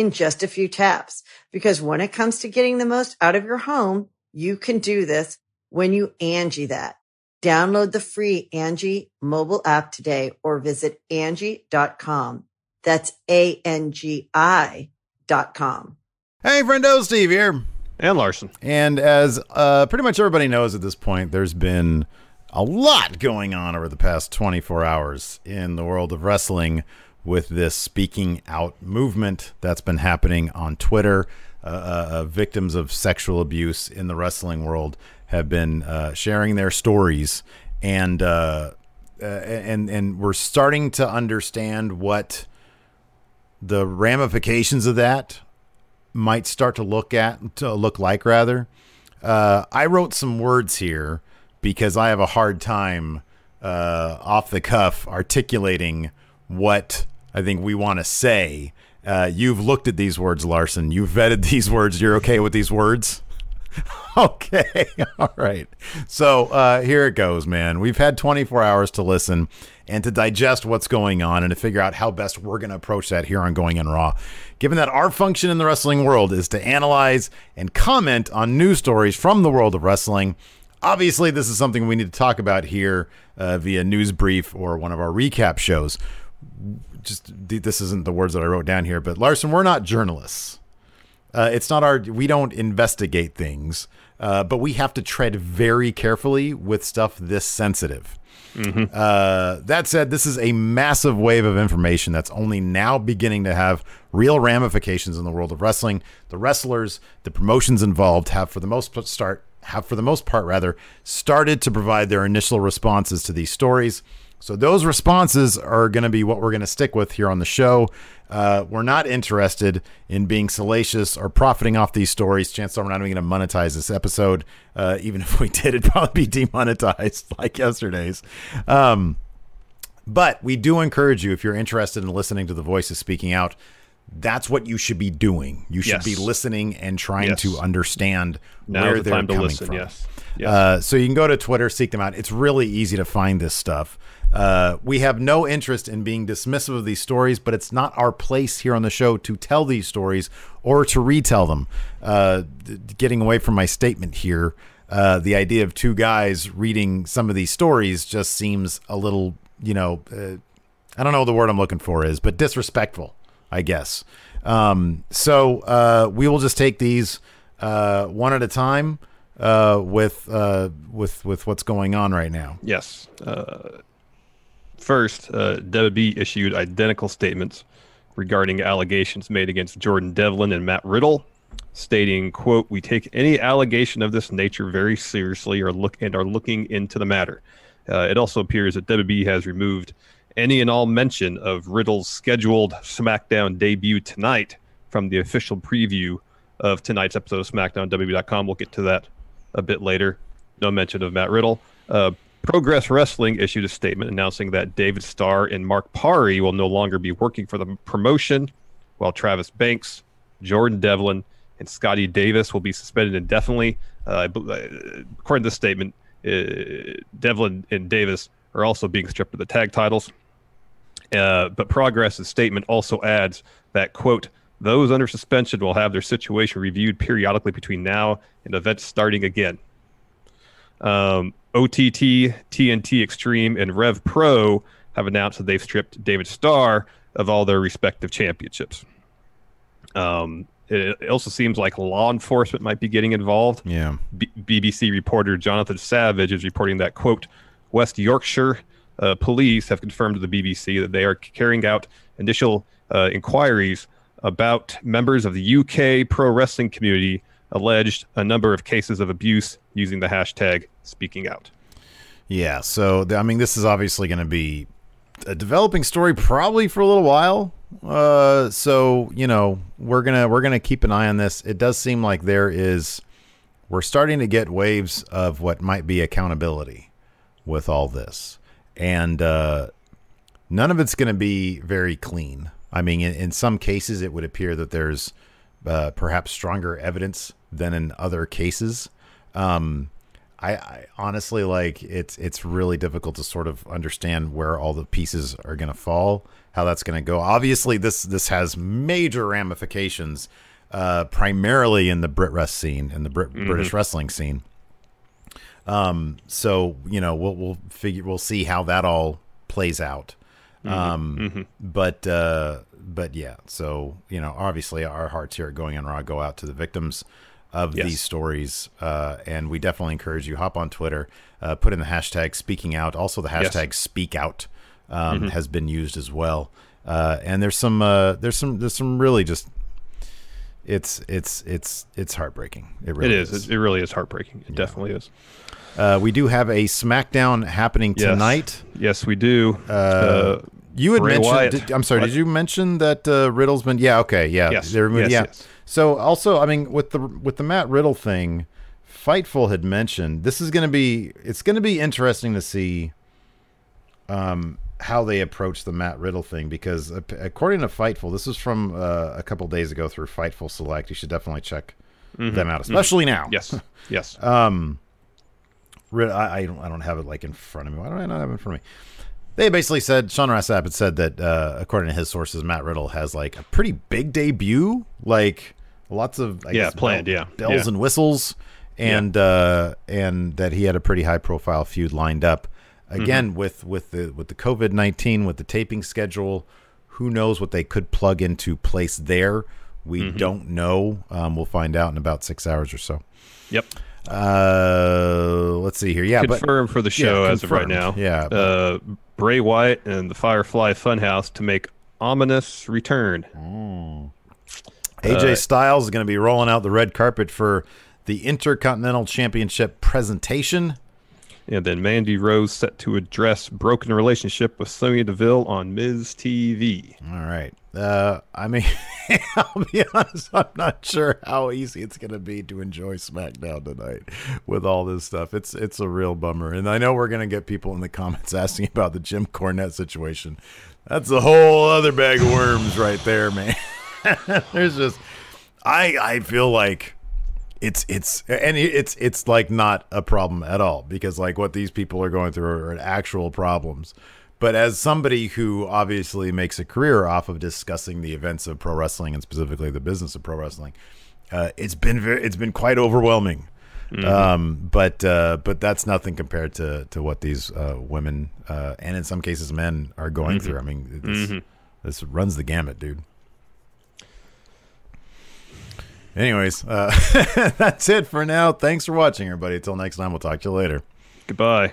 in just a few taps. Because when it comes to getting the most out of your home, you can do this when you Angi that. Download the free Angi mobile app today or visit Angi.com. That's A-N-G-I dot com. Hey, friendo, Steve here. And Larson. And as uh, pretty much everybody knows at this point, there's been a lot going on over the past 24 hours in the world of wrestling with this speaking out movement that's been happening on Twitter. Uh, uh, uh, victims of sexual abuse in the wrestling world have been uh, sharing their stories, and uh, uh, and and we're starting to understand what the ramifications of that might start to look at to look like. Rather, I wrote some words here because I have a hard time off the cuff articulating what I think we want to say. Uh, you've looked at these words, Larson. You've vetted these words. You're okay with these words? okay. All right. So uh, here it goes, man. We've had 24 hours to listen and to digest what's going on and to figure out how best we're going to approach that here on Going in Raw. Given that our function in the wrestling world is to analyze and comment on news stories from the world of wrestling, obviously this is something we need to talk about here uh, via news brief or one of our recap shows just this isn't the words that I wrote down here, but Larson, we're not journalists. Uh, it's not our. We don't investigate things, uh, but we have to tread very carefully with stuff this sensitive. Mm-hmm. Uh, that said, this is a massive wave of information that's only now beginning to have real ramifications in the world of wrestling. The wrestlers, the promotions involved, have for the most part start have for the most part rather started to provide their initial responses to these stories. So those responses are going to be what we're going to stick with here on the show. Uh, we're not interested in being salacious or profiting off these stories. Chances are we're not even going to monetize this episode. Uh, even if we did, it'd probably be demonetized like yesterday's. Um, but we do encourage you if you're interested in listening to the voices speaking out. That's what you should be doing. You should yes. be listening and trying yes. to understand now where the they're coming listen, from. Yes. yes. Uh, so you can go to Twitter, seek them out. It's really easy to find this stuff. Uh, we have no interest in being dismissive of these stories, but it's not our place here on the show to tell these stories or to retell them. Uh, getting away from my statement here, uh, the idea of two guys reading some of these stories just seems a little, you know, uh, I don't know what the word I'm looking for is, but disrespectful, I guess. Um, so uh, we will just take these uh, one at a time with with with what's going on right now. Yes. First, uh, issued identical statements regarding allegations made against Jordan Devlin and Matt Riddle, stating, "quote We take any allegation of this nature very seriously, or look and are looking into the matter." Uh, it also appears that WWE has removed any and all mention of Riddle's scheduled SmackDown debut tonight from the official preview of tonight's episode of SmackDown WWE.com. We'll get to that a bit later. No mention of Matt Riddle. Uh, Progress Wrestling issued a statement announcing that David Starr and Mark Parry will no longer be working for the promotion, while Travis Banks, Jordan Devlin, and Scotty Davis will be suspended indefinitely. Uh, uh according to the statement, uh, Devlin and Davis are also being stripped of the tag titles. Uh, but Progress's statement also adds that, quote, those under suspension will have their situation reviewed periodically between now and events starting again. Um, OTT, TNT Extreme, and Rev Pro have announced that they've stripped David Starr of all their respective championships. Um, It, it also seems like law enforcement might be getting involved. Yeah. B- BBC reporter Jonathan Savage is reporting that quote West Yorkshire uh, police have confirmed to the BBC that they are carrying out initial uh, inquiries about members of the UK pro wrestling community alleged a number of cases of abuse using the hashtag speaking out. Yeah, so I mean, this is obviously going to be a developing story probably for a little while. Uh, so you know, we're gonna we're gonna keep an eye on this. It does seem like there is we're starting to get waves of what might be accountability with all this, and uh, none of it's going to be very clean. I mean, in, in, some cases, it would appear that there's uh, perhaps stronger evidence than in other cases. Um, I, I, honestly like it's it's really difficult to sort of understand where all the pieces are going to fall, how that's going to go. Obviously, this this has major ramifications, uh, primarily in the BritWres scene and the Brit, mm-hmm. British wrestling scene. Um, so you know we'll we'll figure we'll see how that all plays out. Mm-hmm. Um, mm-hmm. but uh, but yeah, so you know obviously our hearts here at Going on Raw go out to the victims of yes. these stories. Uh, and we definitely encourage you hop on Twitter, uh, put in the hashtag speaking out. Also, the hashtag yes. speak out um, mm-hmm. has been used as well. Uh, and there's some uh, there's some there's some really just it's it's it's it's heartbreaking. It really it is. is. It really is heartbreaking. It yeah. definitely is. Uh, we do have a SmackDown happening yes. tonight. Yes, we do. Uh, you had Bray mentioned. Did, I'm sorry. What? Did you mention that Riddle's been? Yeah. Okay. Yeah. Yes. They're, yes, yeah. So also, I mean, with the with the Matt Riddle thing, Fightful had mentioned this is going to be it's going to be interesting to see um, how they approach the Matt Riddle thing because according to Fightful, this is from uh, a couple days ago through Fightful Select. You should definitely check mm-hmm. them out, especially mm-hmm. now. Yes, yes. um, I, I don't I don't have it like in front of me. Why don't I not have it in front of me? They basically said Sean Ross had said that uh, according to his sources, Matt Riddle has like a pretty big debut, like lots of I yeah guess, planned bell, yeah bells yeah. and whistles and yeah. uh and that he had a pretty high profile feud lined up again mm-hmm. with with the with the covid-19 with the taping schedule who knows what they could plug into place there we mm-hmm. don't know um, we'll find out in about six hours or so yep uh let's see here yeah confirm but, for the show yeah, as of right now yeah uh bray wyatt and the firefly funhouse to make ominous return oh. AJ uh, Styles is going to be rolling out the red carpet for the Intercontinental Championship presentation. And then Mandy Rose set to address broken relationship with Sonya Deville on Miz TV. All right. Uh, I mean, I'll be honest, I'm not sure how easy it's going to be to enjoy SmackDown tonight with all this stuff. It's it's a real bummer, and I know we're going to get people in the comments asking about the Jim Cornette situation. That's a whole other bag of worms right there, man. There's just I I feel like it's it's and it's it's like not a problem at all because like what these people are going through are actual problems. But as somebody who obviously makes a career off of discussing the events of pro wrestling and specifically the business of pro wrestling, uh, it's been very, it's been quite overwhelming. Mm-hmm. Um, but uh, but that's nothing compared to to what these uh, women uh, and in some cases men are going mm-hmm. through. I mean, this, mm-hmm. this runs the gamut, dude. Anyways, uh, that's it for now. Thanks for watching, everybody. Until next time, we'll talk to you later. Goodbye.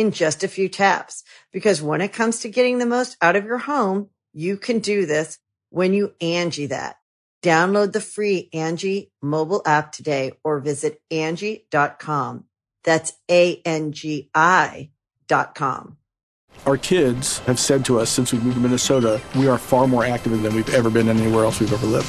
in just a few taps. Because when it comes to getting the most out of your home, you can do this when you Angi that. Download the free Angi mobile app today or visit Angi.com. That's A-N-G-I dot com. Our kids have said to us since we moved to Minnesota, we are far more active than we've ever been anywhere else we've ever lived.